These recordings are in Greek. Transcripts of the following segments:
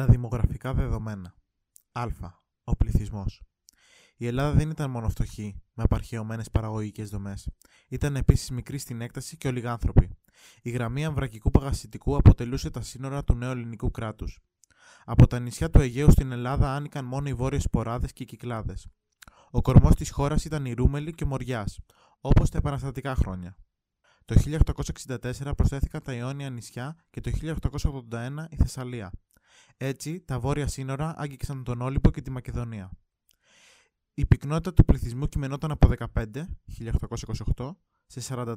Τα δημογραφικά δεδομένα. Α. Ο πληθυσμός. Η Ελλάδα δεν ήταν μόνο φτωχή, με απαρχαιωμένες παραγωγικές δομές. Ήταν επίσης μικρή στην έκταση και ολιγάνθρωπη. Η γραμμή αμβρακικού παγασιτικού αποτελούσε τα σύνορα του νέου ελληνικού κράτους. Από τα νησιά του Αιγαίου στην Ελλάδα άνοικαν μόνο οι βόρειες ποράδες και οι κυκλάδες. Ο κορμός της χώρας ήταν η Ρούμελη και ο Μοριάς, όπως τα επαναστατικά χρόνια. Το 1864 προσθέθηκαν τα Ιόνια νησιά και το 1881 η Θεσσαλία. Έτσι, τα βόρεια σύνορα άγγιξαν τον Όλυμπο και τη Μακεδονία. Η πυκνότητα του πληθυσμού κειμενόταν από 15, 1828, σε 43,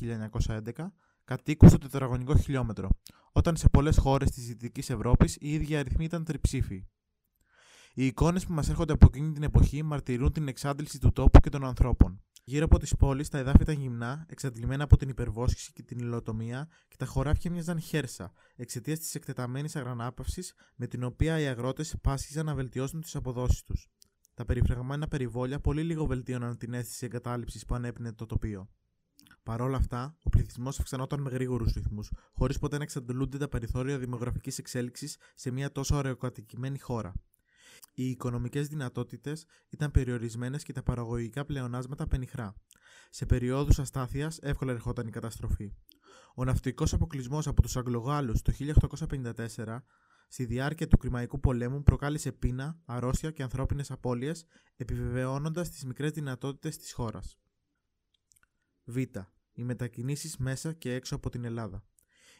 1911, κατοίκου στο τετραγωνικό χιλιόμετρο, όταν σε πολλές χώρες της Δυτικής Ευρώπης οι ίδιοι αριθμοί ήταν τριψήφοι. Οι εικόνες που μας έρχονται από εκείνη την εποχή μαρτυρούν την εξάντληση του τόπου και των ανθρώπων. Γύρω από τις πόλεις τα εδάφη ήταν γυμνά, εξαντλημένα από την υπερβόσχηση και την υλοτομία και τα χωράφια μοιάζαν χέρσα, εξαιτίας της εκτεταμένης αγρανάπαυσης με την οποία οι αγρότες πάσχιζαν να βελτιώσουν τις αποδόσεις τους. Τα περιφραγμένα περιβόλια πολύ λίγο βελτίωναν την αίσθηση εγκατάλειψης που ανέπνε το τοπίο. Παρ' όλα αυτά, ο πληθυσμός αυξανόταν με γρήγορους ρυθμούς, χωρίς ποτέ να εξαντλούνται τα περιθώρια δημογραφικής εξέλιξης σε μια τόσο ωρεοκατοικημένη χώρα. Οι οικονομικές δυνατότητες ήταν περιορισμένες και τα παραγωγικά πλεονάσματα πενιχρά. Σε περιόδους αστάθειας εύκολα ερχόταν η καταστροφή. Ο ναυτικός αποκλεισμός από τους Αγγλογάλους το 1854 στη διάρκεια του Κρημαϊκού πολέμου προκάλεσε πείνα, αρρώστια και ανθρώπινες απώλειες, επιβεβαιώνοντας τις μικρές δυνατότητες της χώρας. Β. Οι μετακινήσεις μέσα και έξω από την Ελλάδα.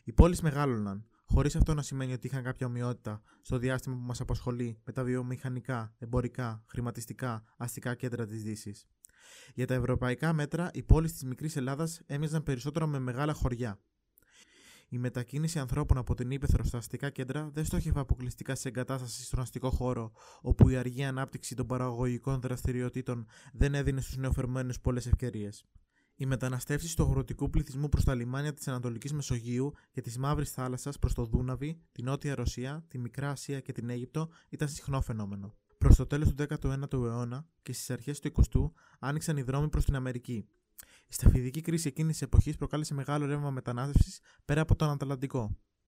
Οι πόλεις μεγάλωναν, χωρίς αυτό να σημαίνει ότι είχαν κάποια ομοιότητα στο διάστημα που μας απασχολεί με τα βιομηχανικά, εμπορικά, χρηματιστικά, αστικά κέντρα της Δύσης. Για τα ευρωπαϊκά μέτρα, οι πόλεις της μικρής Ελλάδας έμοιαζαν περισσότερο με μεγάλα χωριά. Η μετακίνηση ανθρώπων από την ύπεθρο στα αστικά κέντρα δεν στόχευε αποκλειστικά σε εγκατάσταση στον αστικό χώρο, όπου η αργή ανάπτυξη των παραγωγικών δραστηριοτήτων δεν έδινε στους νεοφερμένους πολλές ευκαιρίες. Οι μεταναστεύσεις του αγροτικού πληθυσμού προς τα λιμάνια της Ανατολικής Μεσογείου και της Μαύρης Θάλασσας προς το Δούναβι, τη Νότια Ρωσία, τη Μικρά Ασία και την Αίγυπτο ήταν συχνό φαινόμενο. Προς το τέλος του 19ου αιώνα και στις αρχές του 20ου άνοιξαν οι δρόμοι προς την Αμερική. Η σταφιδική κρίση εκείνης της εποχής προκάλεσε μεγάλο ρεύμα μετανάστευσης πέρα από τον Ατλαντικό.